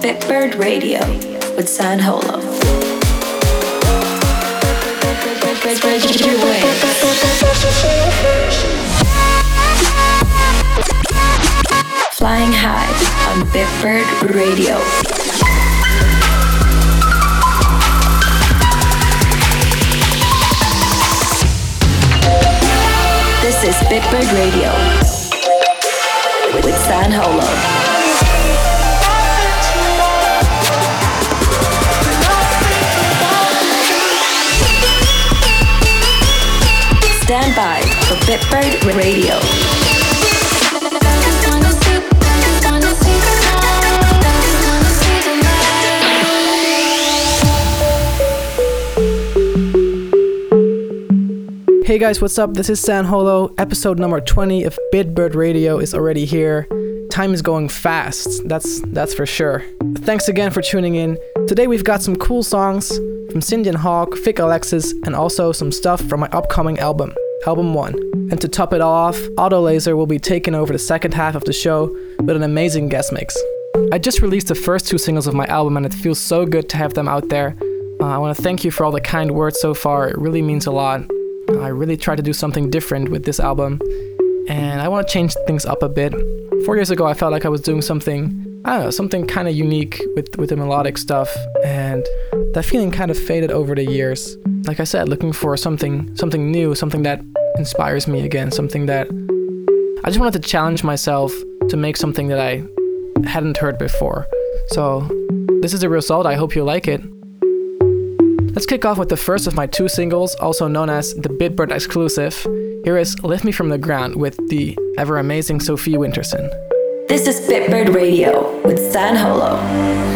Bitbird Radio with San Holo. Flying high on Bitbird Radio. This is Bitbird Radio with San Holo. For Bitbird Radio. Hey guys, what's up? This is San Holo. Episode number 20 of Bitbird Radio is already here. Time is going fast, that's that's for sure. Thanks again for tuning in. Today we've got some cool songs from Sinjin Hawk, Vic Alexis, and also some stuff from my upcoming album. Album 1. And to top it off, Autolaser will be taking over the second half of the show with an amazing guest mix. I just released the first two singles of my album and it feels so good to have them out there. Uh, I want to thank you for all the kind words so far, it really means a lot. I really tried to do something different with this album and I want to change things up a bit. Four years ago, I felt like I was doing something, I don't know, something kind of unique with, with the melodic stuff, and that feeling kind of faded over the years. Like I said, looking for something, something new, something that inspires me again, something that I just wanted to challenge myself to make something that I hadn't heard before. So, this is the result. I hope you like it. Let's kick off with the first of my two singles, also known as the Bitbird exclusive. Here is Lift Me From the Ground with the ever amazing Sophie Winterson. This is Bitbird Radio with San Holo.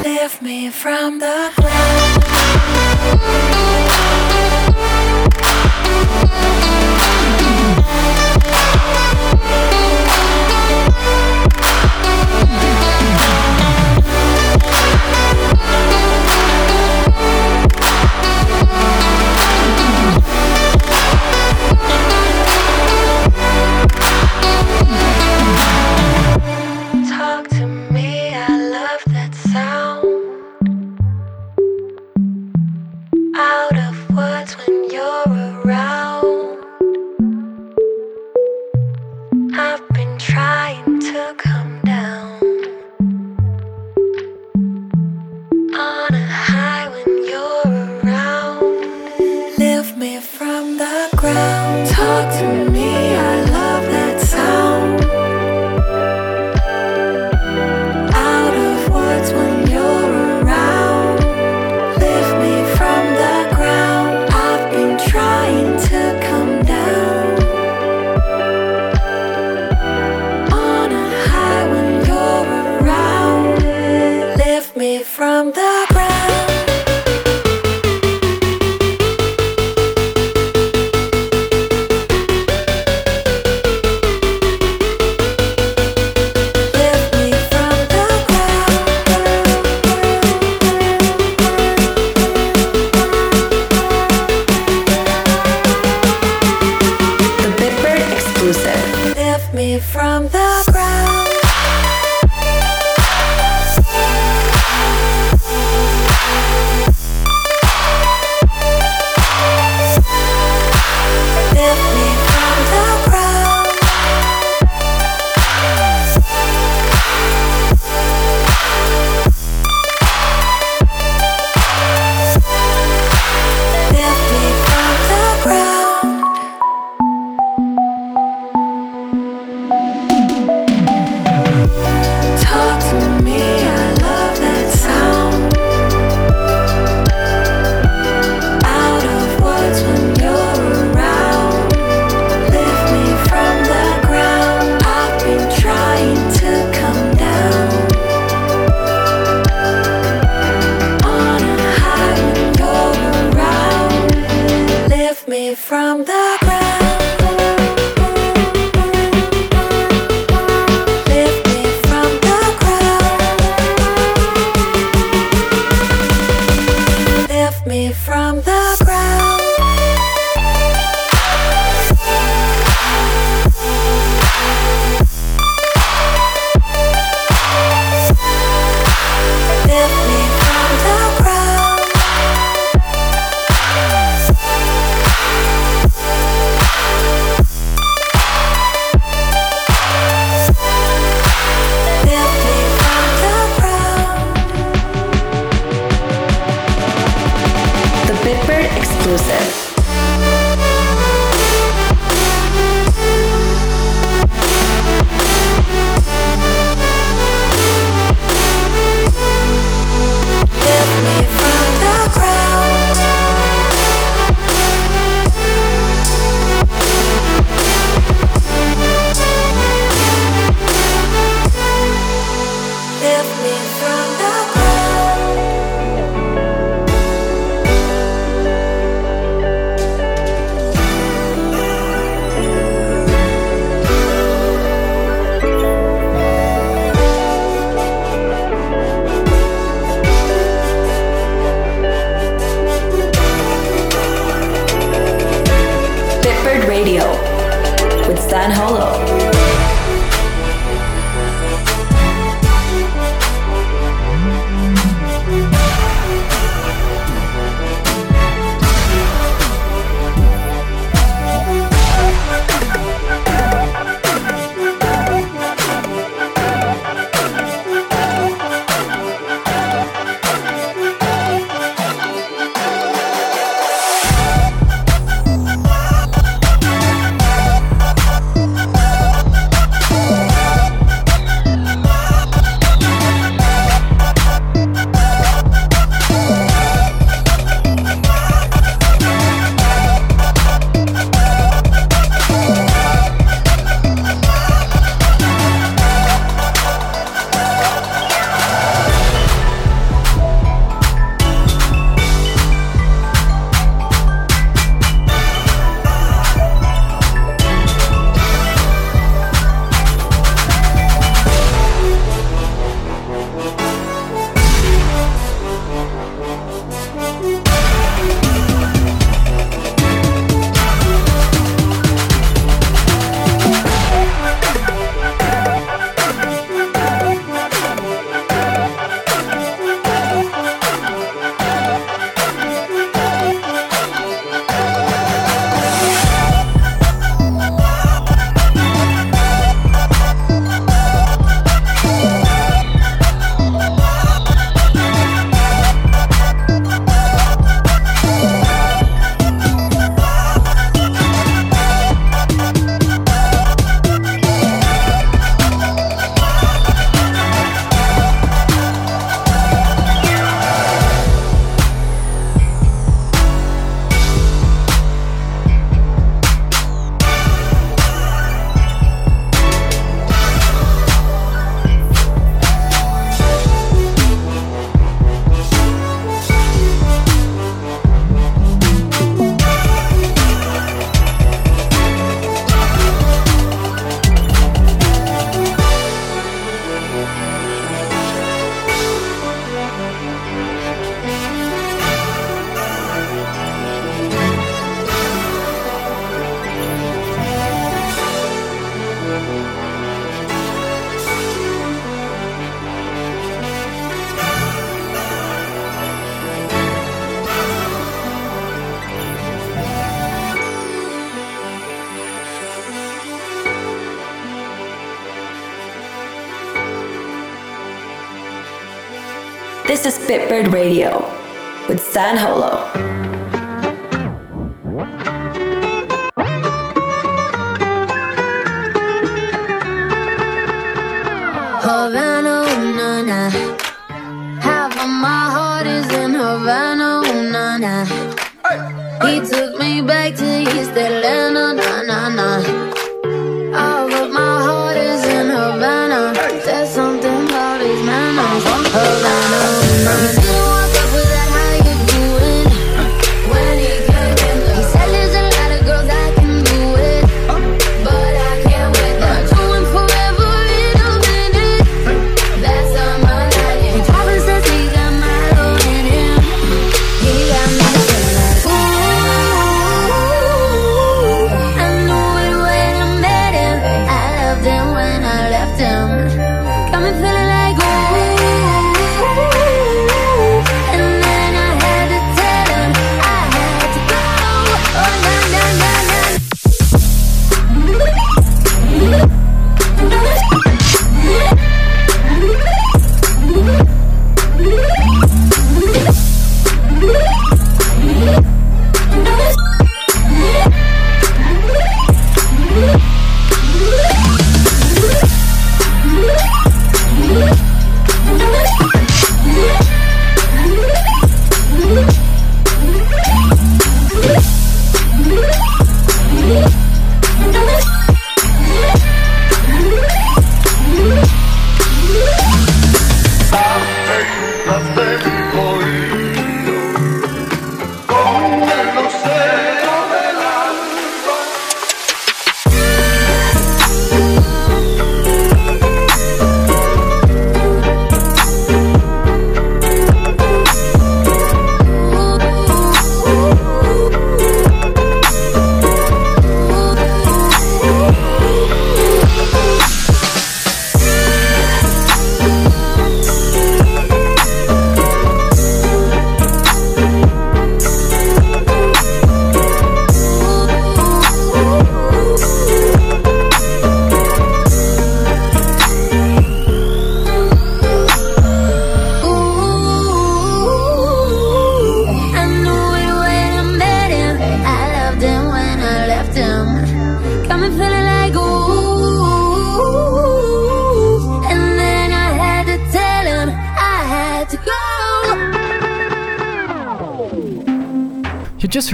Lift me from the ground. Radio with San Holo.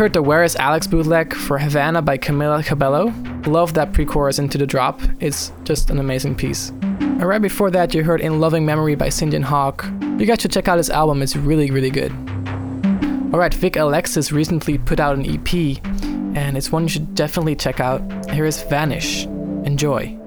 Heard the Where is Alex bootleg for Havana by Camila Cabello. Love that pre chorus into the drop, it's just an amazing piece. And right before that, you heard In Loving Memory by Sinjin Hawk. You guys should check out his album, it's really, really good. Alright, Vic Alexis recently put out an EP, and it's one you should definitely check out. Here is Vanish. Enjoy.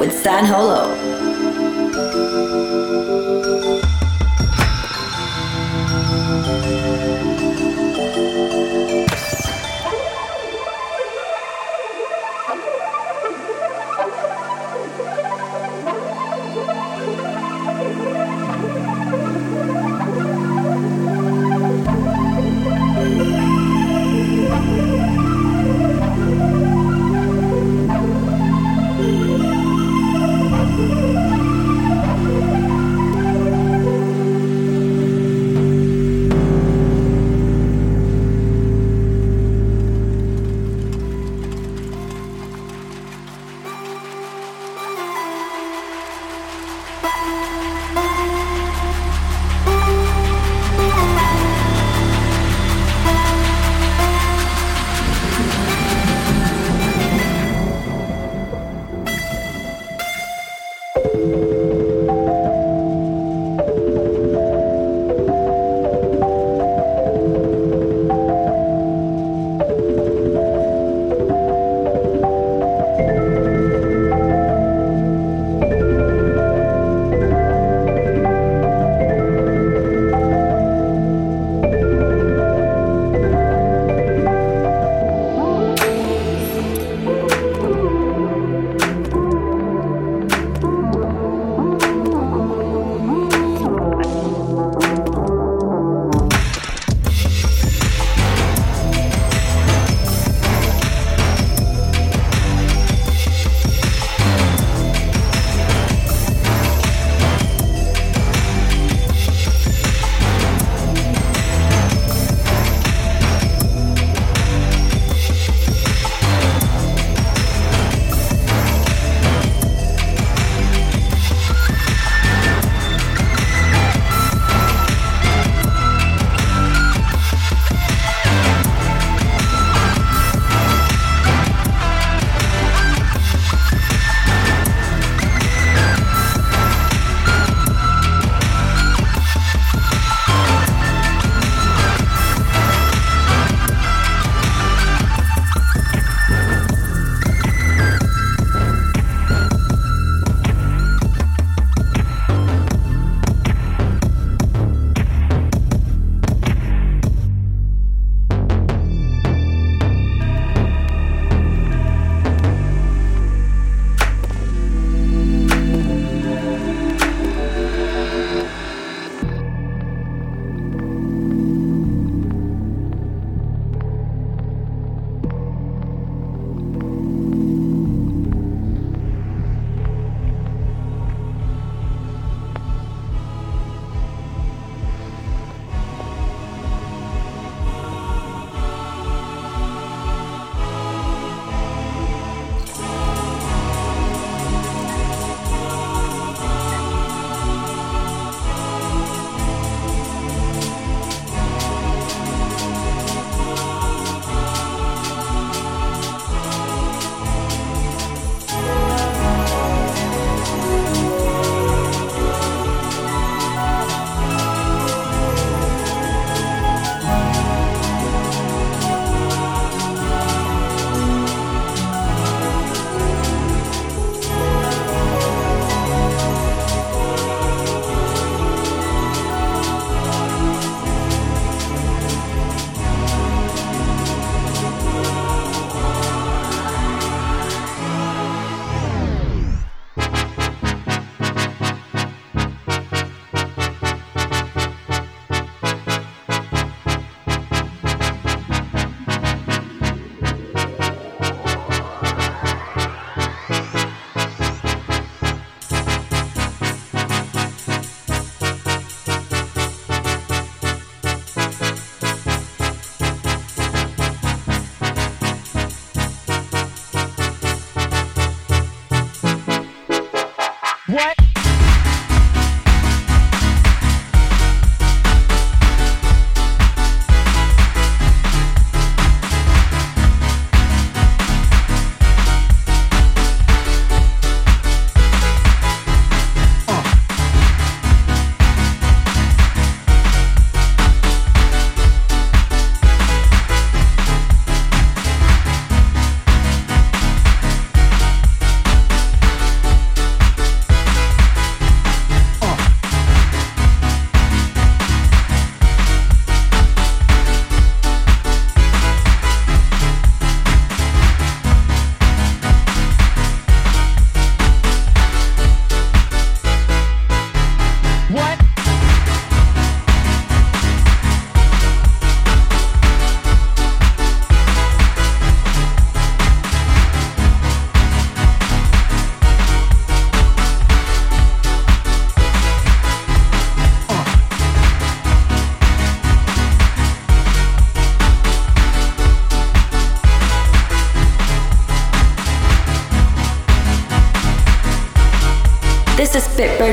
With San Holo.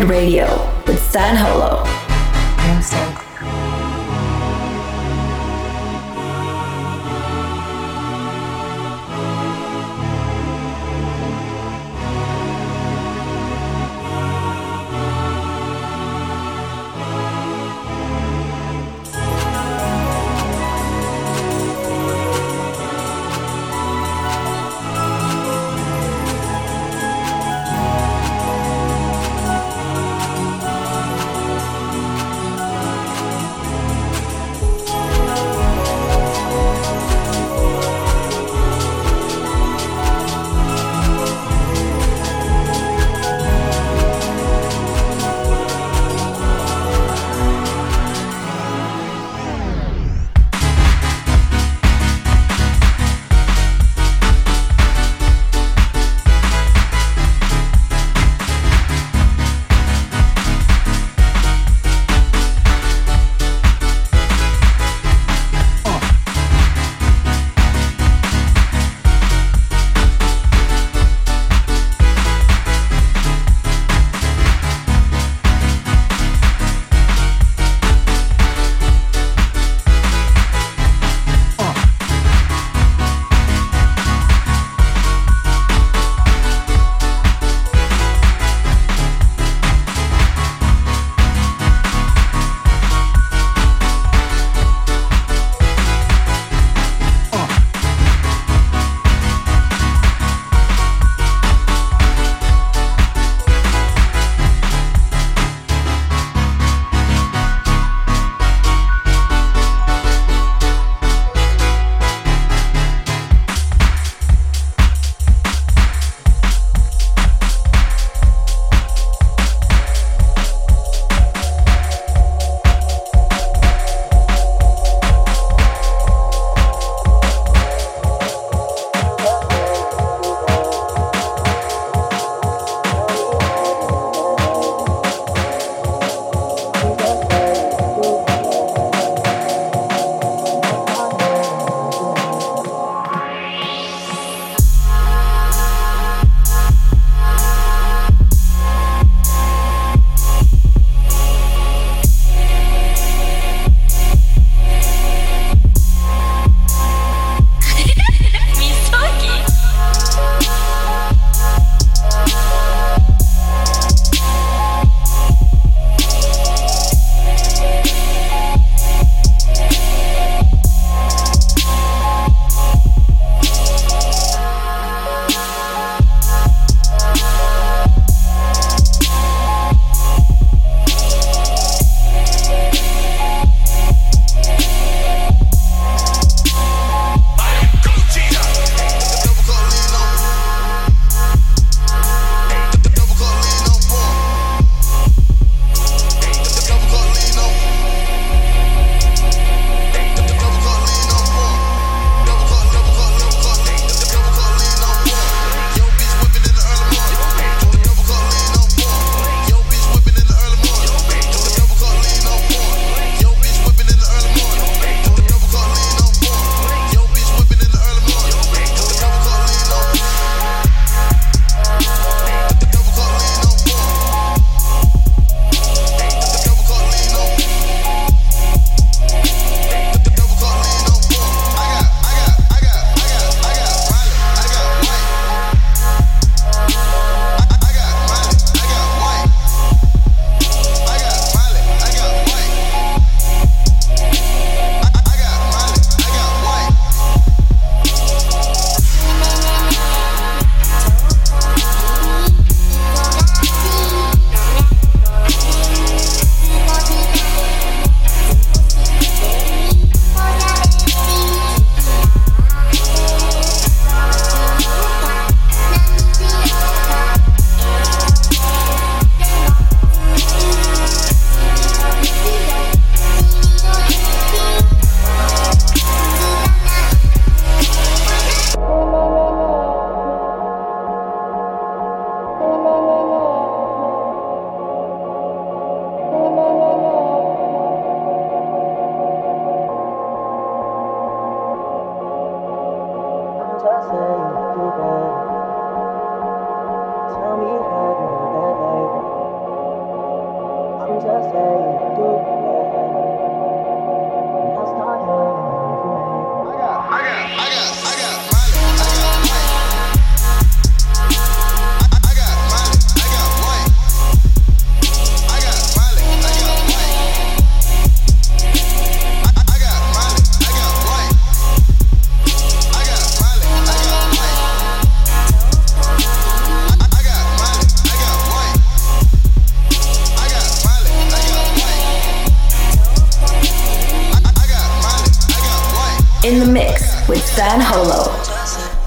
Radio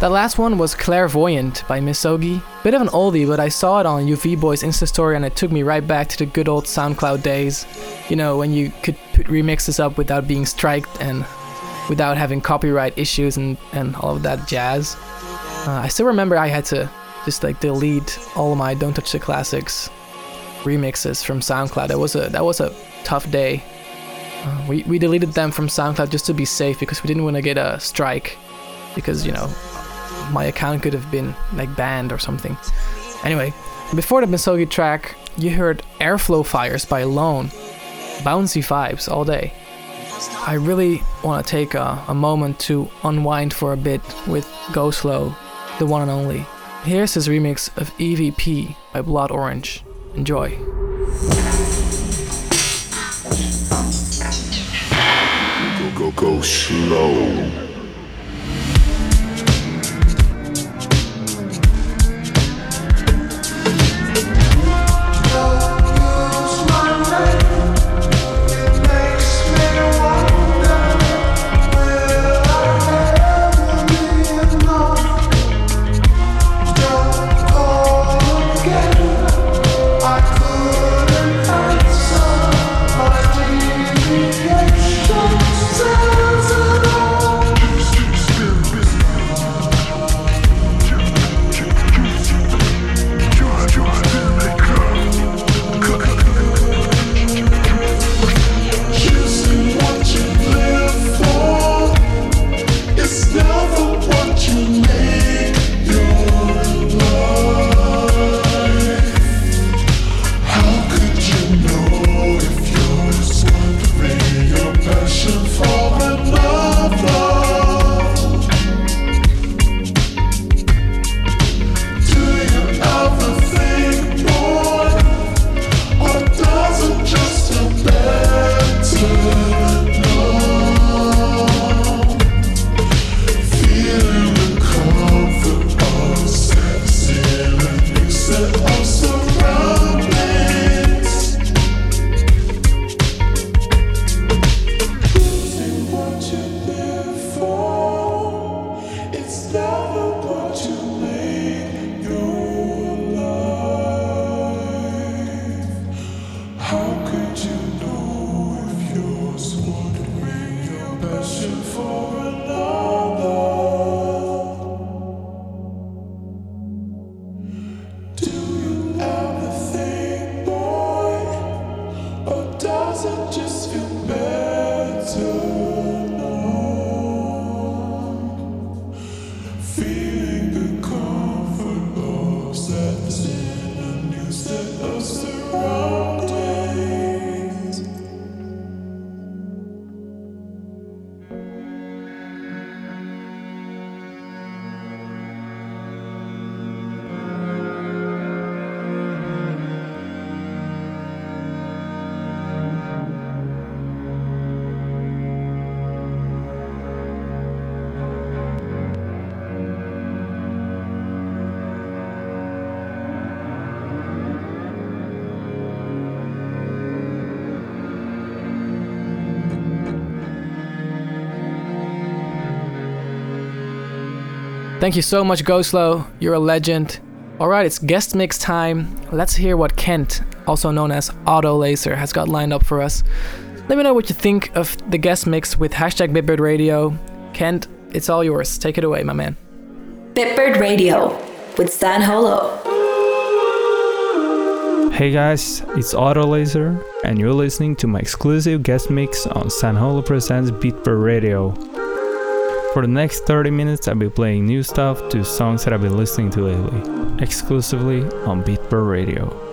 That last one was Clairvoyant by Misogi. Bit of an oldie, but I saw it on UV Boy's Insta story and it took me right back to the good old SoundCloud days. You know, when you could put remixes up without being striked and without having copyright issues and, and all of that jazz. Uh, I still remember I had to just like delete all my Don't Touch the Classics remixes from SoundCloud. That was a that was a tough day. Uh, we we deleted them from SoundCloud just to be safe because we didn't want to get a strike because you know my account could have been like banned or something. Anyway, before the Misogi track, you heard Airflow Fires by Alone. Bouncy vibes all day. I really want to take a, a moment to unwind for a bit with Go Slow, the one and only. Here's his remix of EVP by Blood Orange. Enjoy. Go, go, go slow. Thank you so much, Go Slow. You're a legend. Alright, it's guest mix time. Let's hear what Kent, also known as Autolaser, has got lined up for us. Let me know what you think of the guest mix with hashtag Bitbird Radio. Kent, it's all yours. Take it away, my man. Bitbird Radio with San Holo. Hey guys, it's Autolaser, and you're listening to my exclusive guest mix on San Holo Presents Bitbird Radio. For the next 30 minutes, I'll be playing new stuff to songs that I've been listening to lately, exclusively on Bitbird Radio.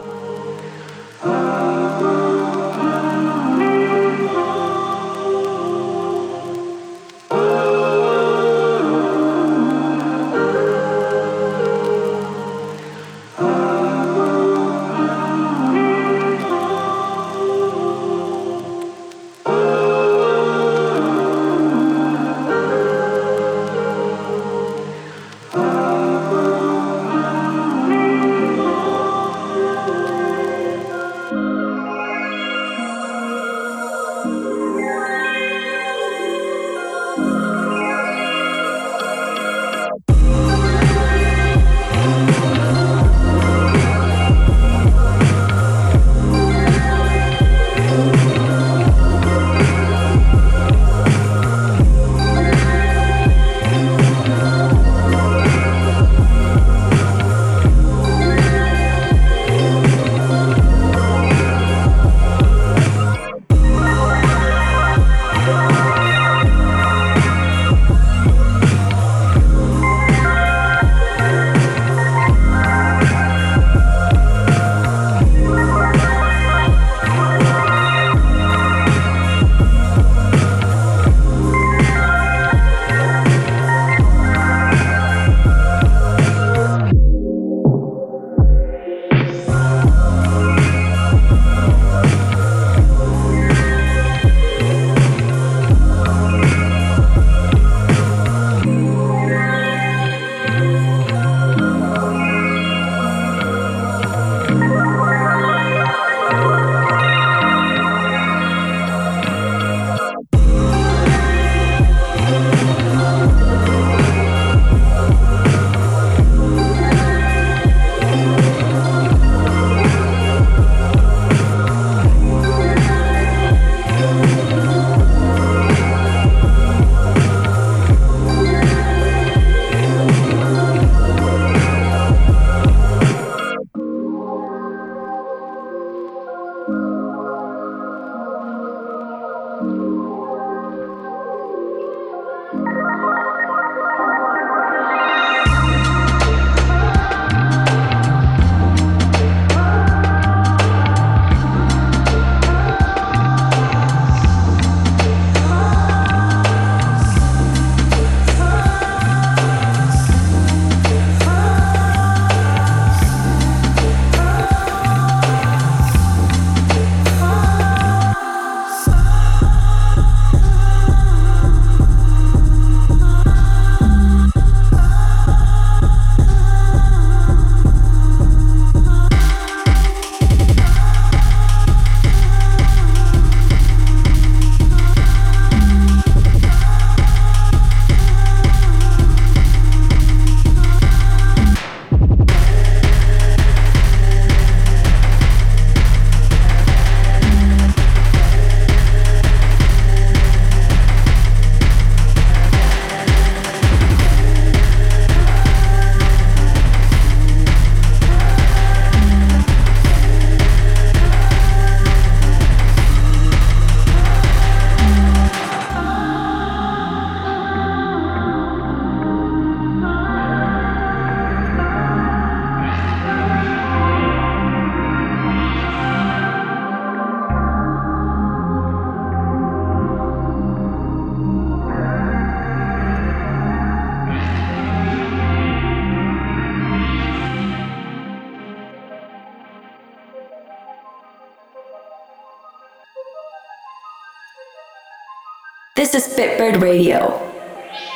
This is Bitbird Radio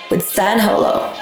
with San Holo.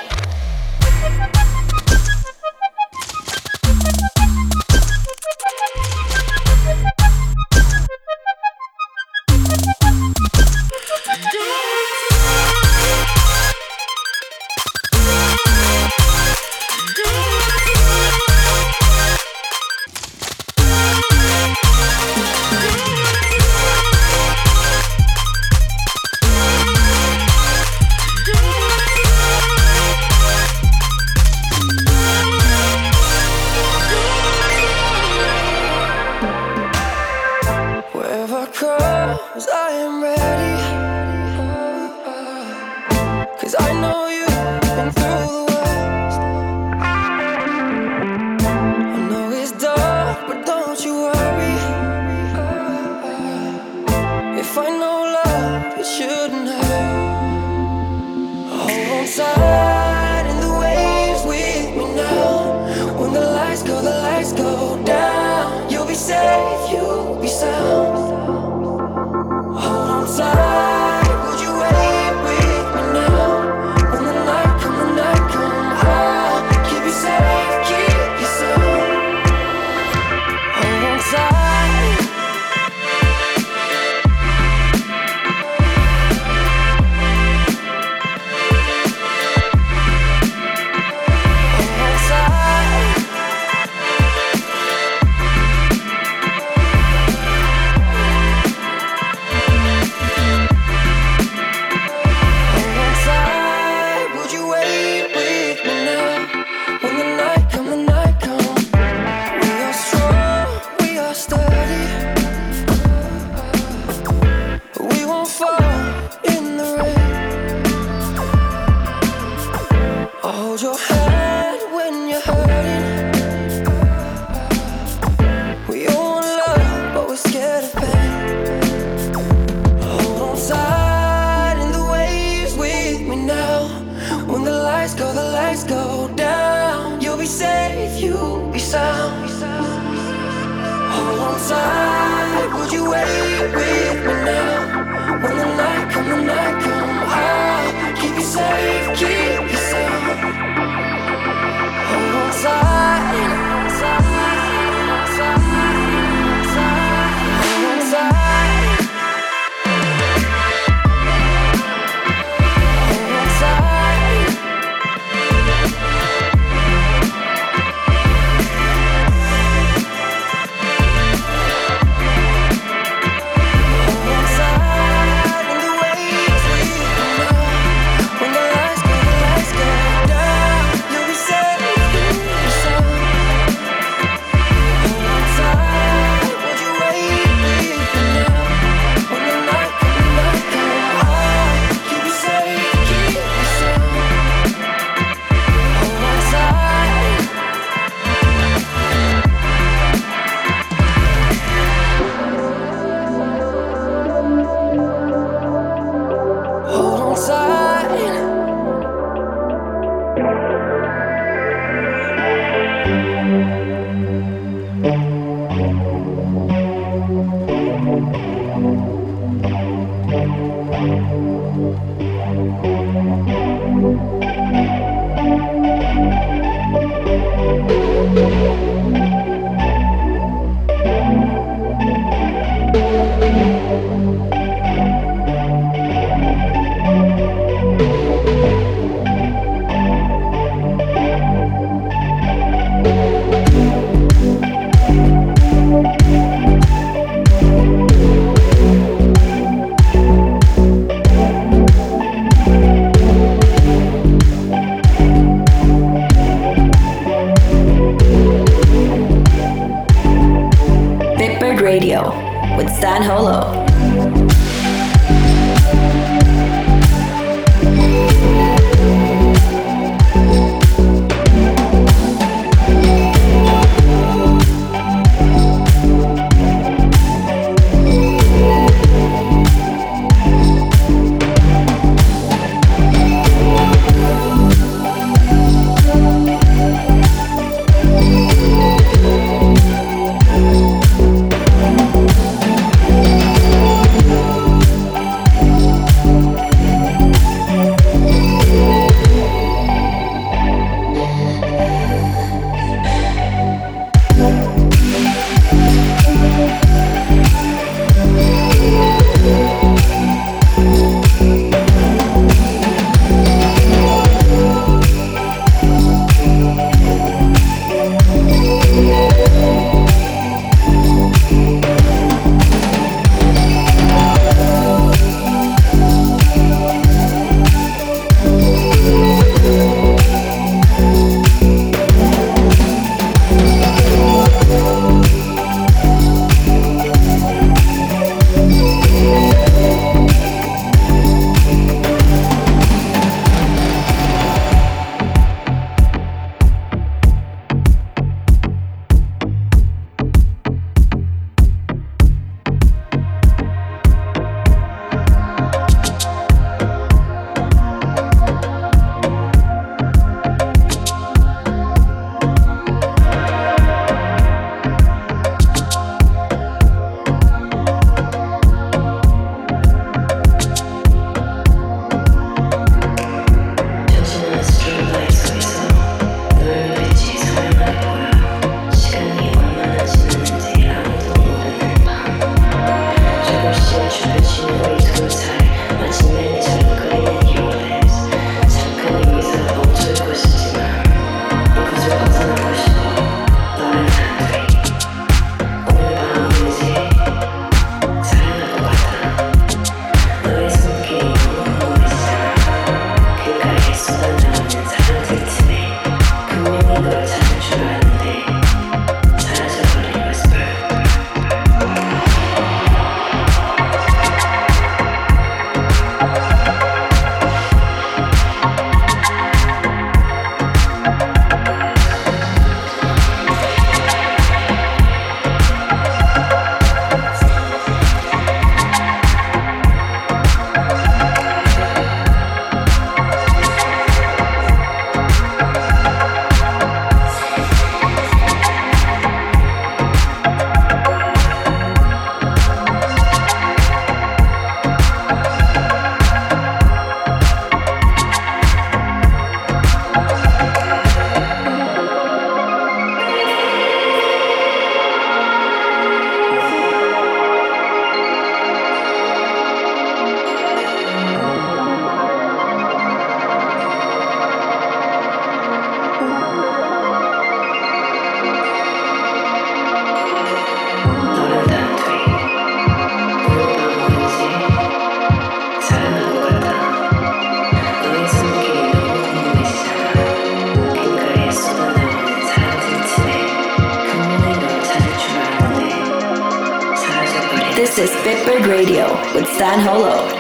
follow. This is Bitbird Radio with San Holo.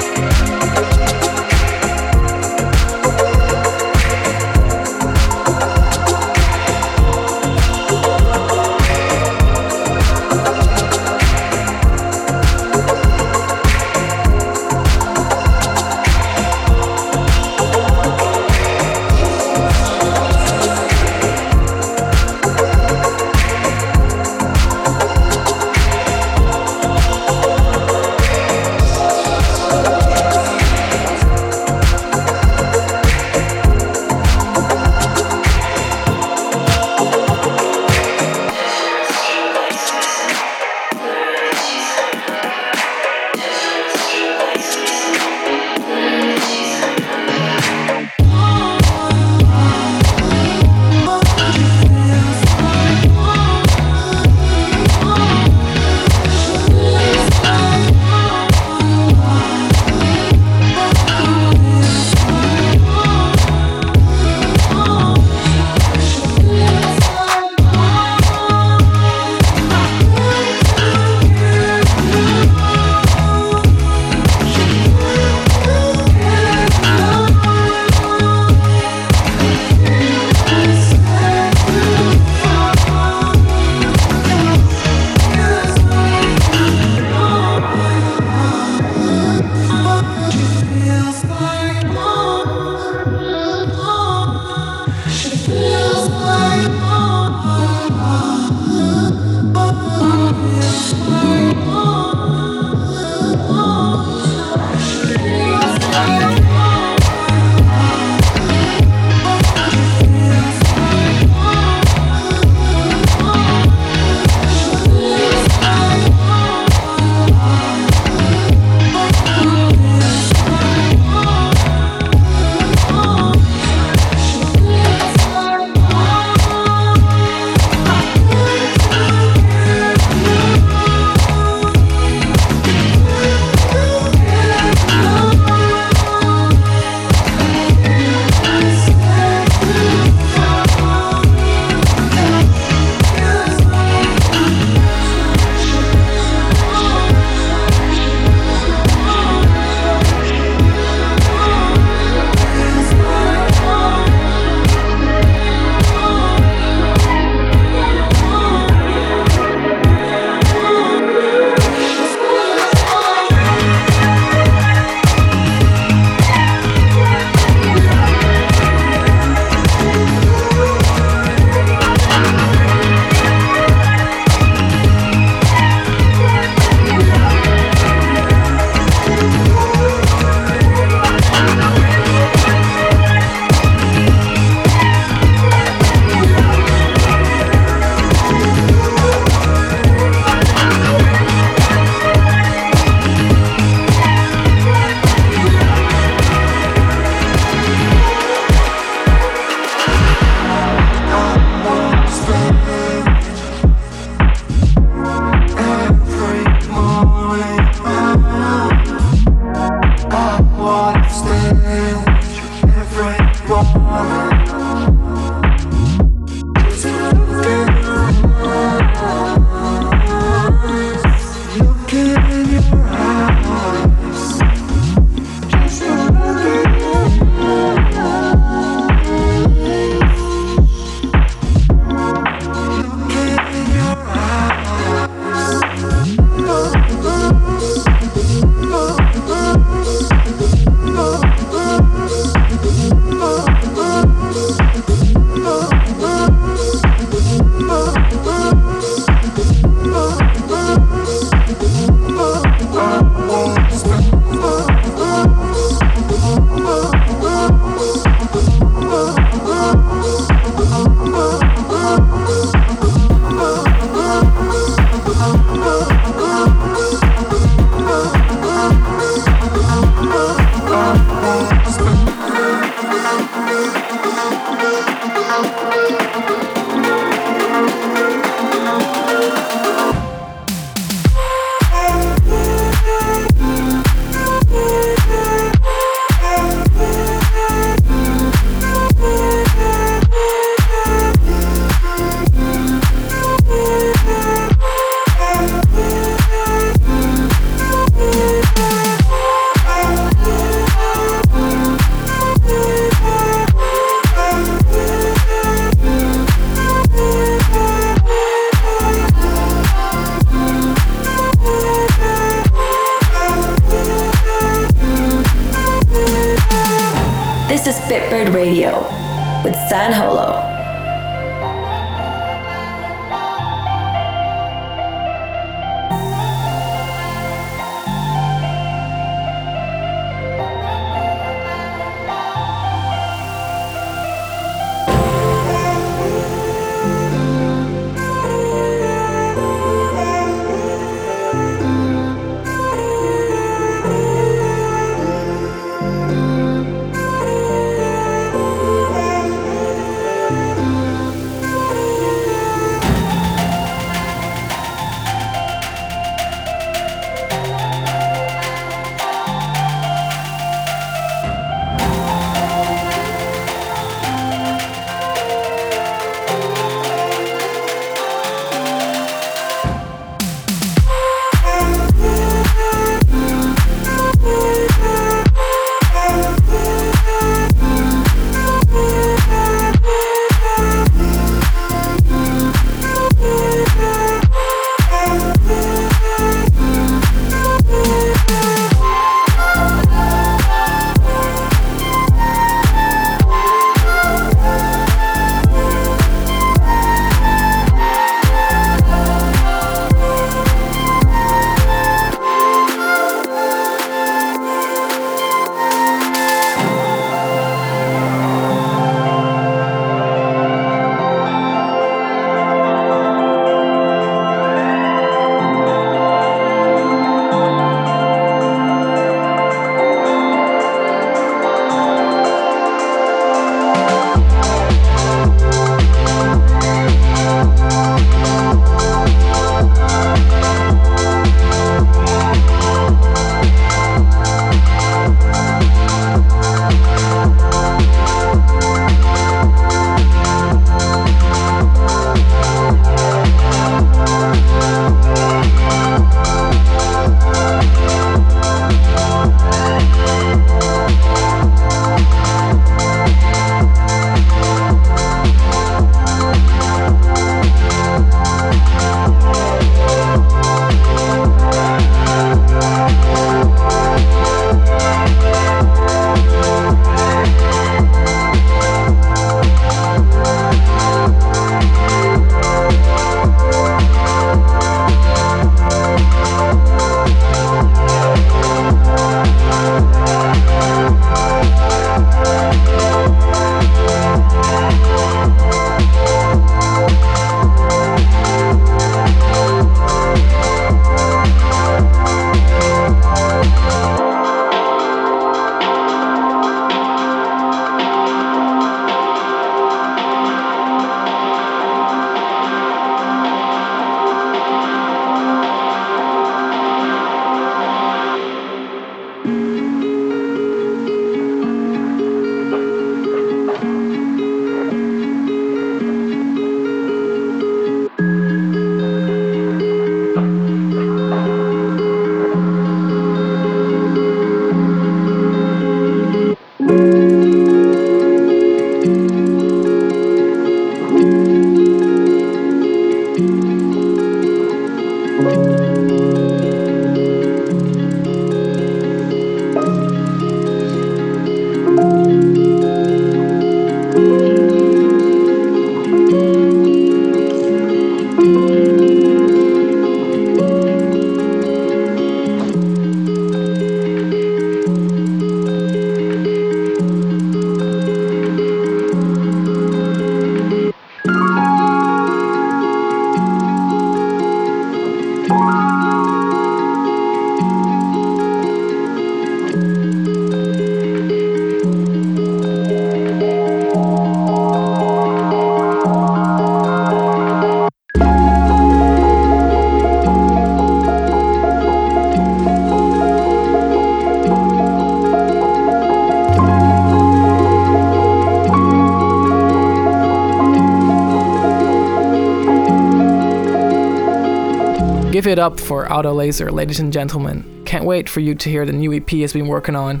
For Autolaser, ladies and gentlemen. Can't wait for you to hear the new EP has been working on.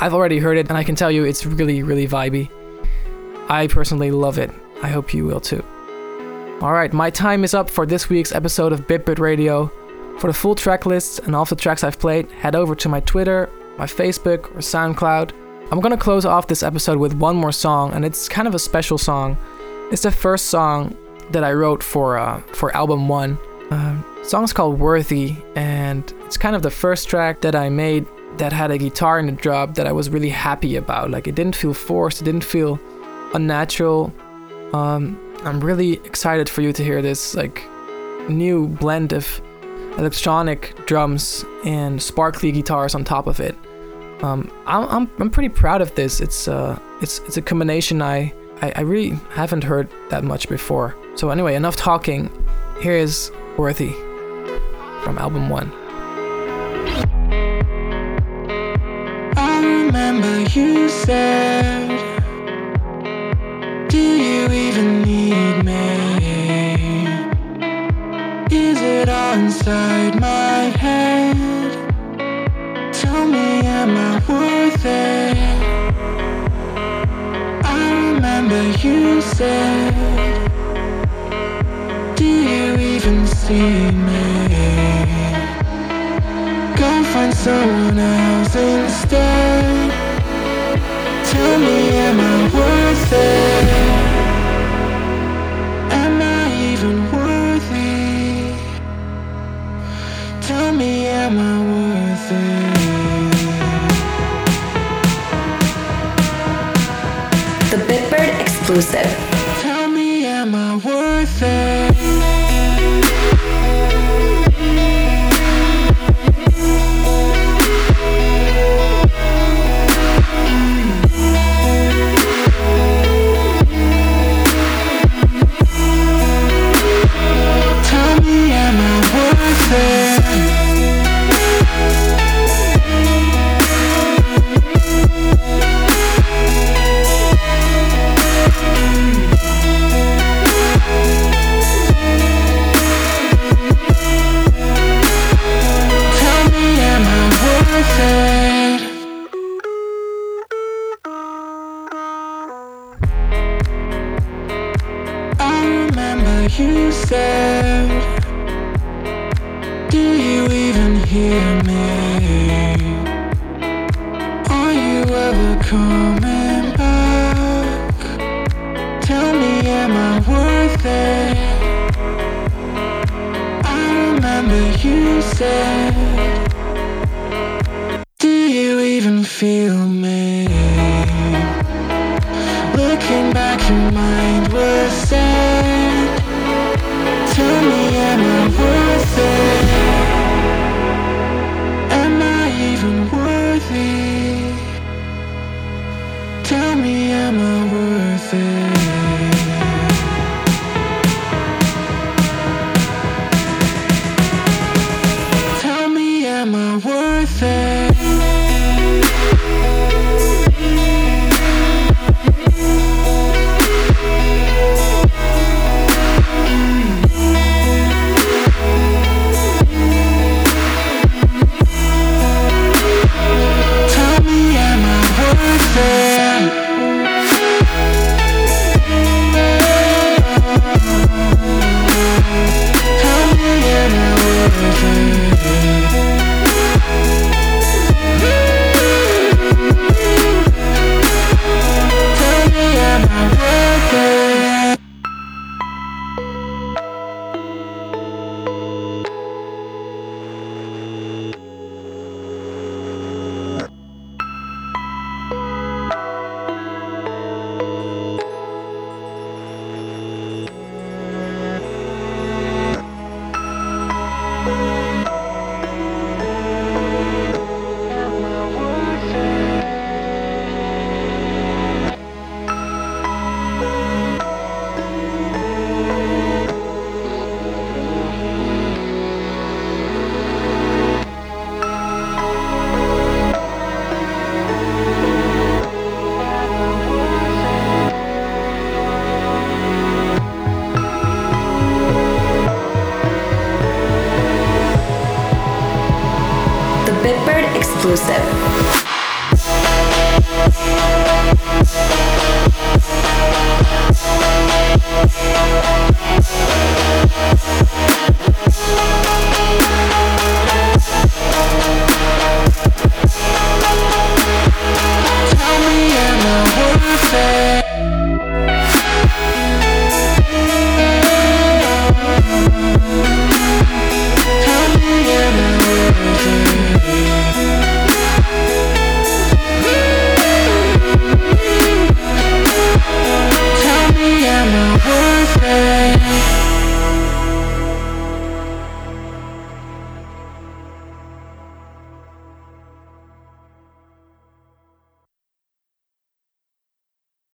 I've already heard it, and I can tell you it's really, really vibey. I personally love it. I hope you will too. Alright, my time is up for this week's episode of Bitbird Radio. For the full track list and all the tracks I've played, head over to my Twitter, my Facebook, or SoundCloud. I'm gonna close off this episode with one more song, and it's kind of a special song. It's the first song that I wrote for uh, for album one. Um, song's called Worthy, and it's kind of the first track that I made that had a guitar in the drop that I was really happy about. Like it didn't feel forced, it didn't feel unnatural. Um, I'm really excited for you to hear this like new blend of electronic drums and sparkly guitars on top of it. Um, I'm, I'm, I'm pretty proud of this. It's uh, it's it's a combination I, I I really haven't heard that much before. So anyway, enough talking. Here is Worthy from album one. I remember you said, Do you even need me? Is it all inside my head? Tell me, am I worth it? I remember you said, Do you even see me? Find someone else instead. Tell me, am I worth it? Am I even worthy? Tell me, am I worth it? The Bitbird exclusive.